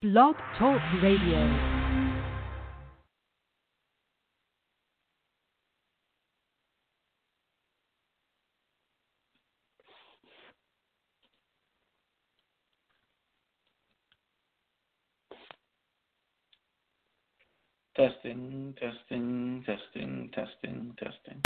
Blog Talk Radio. Testing, testing, testing, testing, testing.